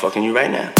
fucking you right now.